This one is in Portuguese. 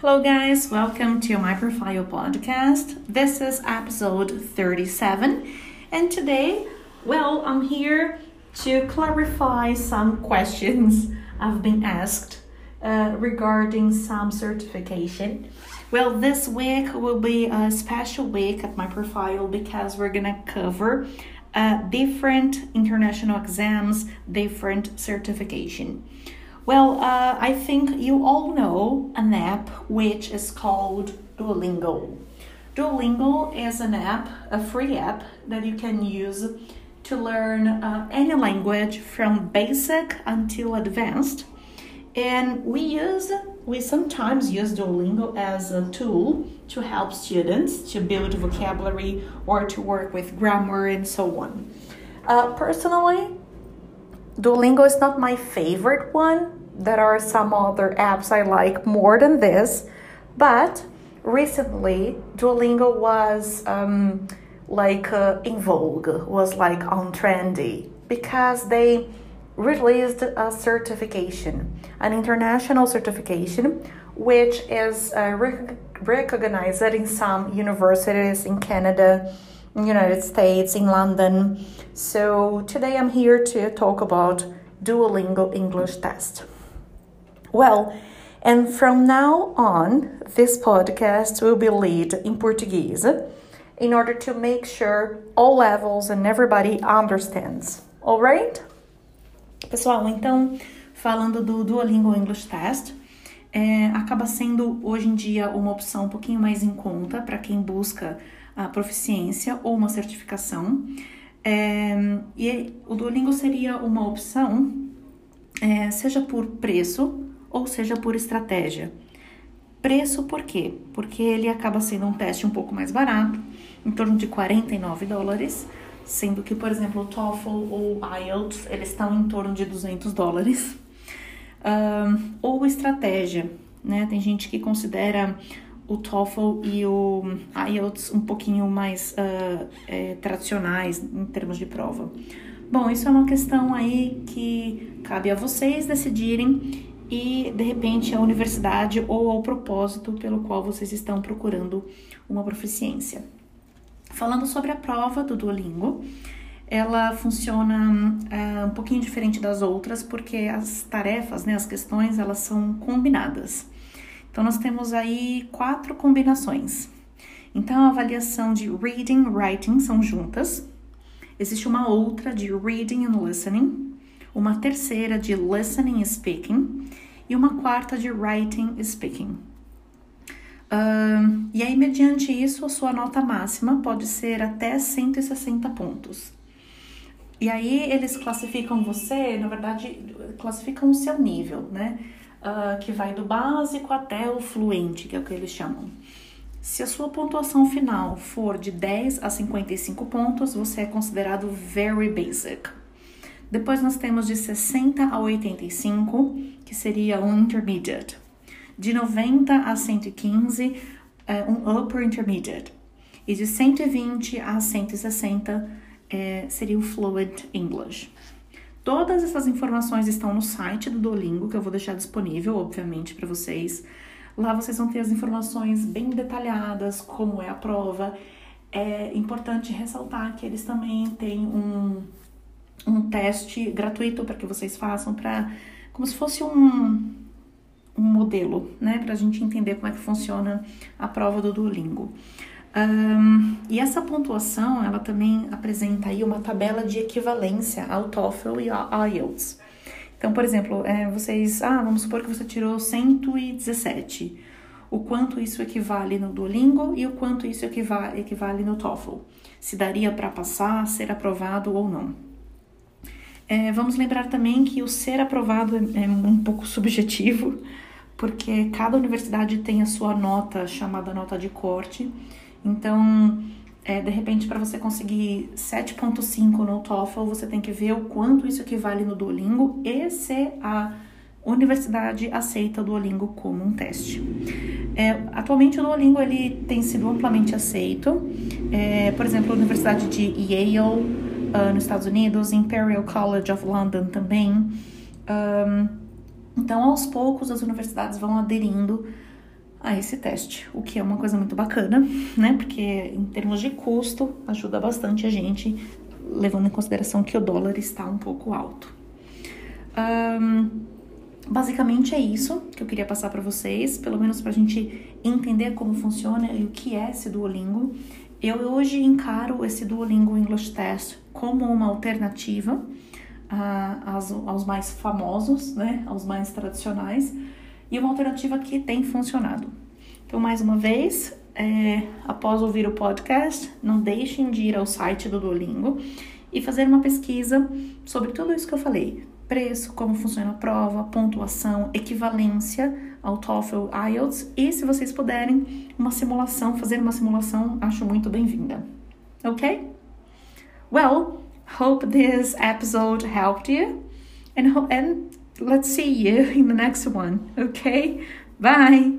Hello, guys, welcome to my profile podcast. This is episode 37, and today, well, I'm here to clarify some questions I've been asked uh, regarding some certification. Well, this week will be a special week at my profile because we're gonna cover uh, different international exams, different certification. Well, uh, I think you all know an app which is called Duolingo. Duolingo is an app, a free app that you can use to learn uh, any language from basic until advanced. And we use, we sometimes use Duolingo as a tool to help students to build vocabulary or to work with grammar and so on. Uh, personally, Duolingo is not my favorite one. There are some other apps I like more than this, but recently Duolingo was um, like uh, in vogue, was like on trendy because they released a certification, an international certification, which is uh, rec- recognized in some universities in Canada, United States, in London. So today I'm here to talk about Duolingo English test. Well, and from now on, this podcast will be lead in Portuguese in order to make sure all levels and everybody understands. All right? Pessoal, então, falando do Duolingo English Test, é, acaba sendo hoje em dia uma opção um pouquinho mais em conta para quem busca a proficiência ou uma certificação. É, e o Duolingo seria uma opção, é, seja por preço ou seja por estratégia. Preço por quê? Porque ele acaba sendo um teste um pouco mais barato, em torno de 49 dólares, sendo que, por exemplo, o TOEFL ou IELTS, eles estão em torno de 200 dólares. Um, ou estratégia, né? Tem gente que considera o TOEFL e o IELTS um pouquinho mais uh, é, tradicionais em termos de prova. Bom, isso é uma questão aí que cabe a vocês decidirem e de repente a universidade ou ao propósito pelo qual vocês estão procurando uma proficiência. Falando sobre a prova do Duolingo, ela funciona é, um pouquinho diferente das outras porque as tarefas, né, as questões, elas são combinadas. Então nós temos aí quatro combinações. Então a avaliação de reading, writing são juntas. Existe uma outra de reading and listening, uma terceira de listening e speaking e uma quarta de writing e speaking. Uh, e aí, mediante isso, a sua nota máxima pode ser até 160 pontos. E aí, eles classificam você, na verdade, classificam o seu nível, né? Uh, que vai do básico até o fluente, que é o que eles chamam. Se a sua pontuação final for de 10 a 55 pontos, você é considerado very basic. Depois nós temos de 60 a 85, que seria um intermediate. De 90 a 115, é um upper intermediate. E de 120 a 160 é, seria o fluent English. Todas essas informações estão no site do Duolingo, que eu vou deixar disponível, obviamente, para vocês. Lá vocês vão ter as informações bem detalhadas, como é a prova. É importante ressaltar que eles também têm um um teste gratuito para que vocês façam, para como se fosse um, um modelo, né, para a gente entender como é que funciona a prova do Duolingo. Um, e essa pontuação, ela também apresenta aí uma tabela de equivalência ao TOEFL e ao IELTS. Então, por exemplo, é, vocês, ah, vamos supor que você tirou 117. O quanto isso equivale no Duolingo e o quanto isso equivale, equivale no TOEFL. Se daria para passar, ser aprovado ou não. É, vamos lembrar também que o ser aprovado é, é um pouco subjetivo, porque cada universidade tem a sua nota, chamada nota de corte. Então, é, de repente, para você conseguir 7.5 no TOEFL, você tem que ver o quanto isso equivale no Duolingo e se a universidade aceita o Duolingo como um teste. É, atualmente o Duolingo ele tem sido amplamente aceito. É, por exemplo, a Universidade de Yale uh, nos Estados Unidos, Imperial College of London também. Um, então, aos poucos, as universidades vão aderindo a esse teste, o que é uma coisa muito bacana, né? Porque em termos de custo ajuda bastante a gente, levando em consideração que o dólar está um pouco alto. Um, basicamente é isso que eu queria passar para vocês, pelo menos para a gente entender como funciona e o que é esse Duolingo. Eu hoje encaro esse Duolingo English Test como uma alternativa uh, aos, aos mais famosos, né? Aos mais tradicionais e uma alternativa que tem funcionado. Então, mais uma vez, é, após ouvir o podcast, não deixem de ir ao site do Duolingo e fazer uma pesquisa sobre tudo isso que eu falei: preço, como funciona a prova, pontuação, equivalência ao TOEFL, IELTS e, se vocês puderem, uma simulação, fazer uma simulação, acho muito bem-vinda. Ok? Well, hope this episode helped you and, and let's see you in the next one. Okay? Bye.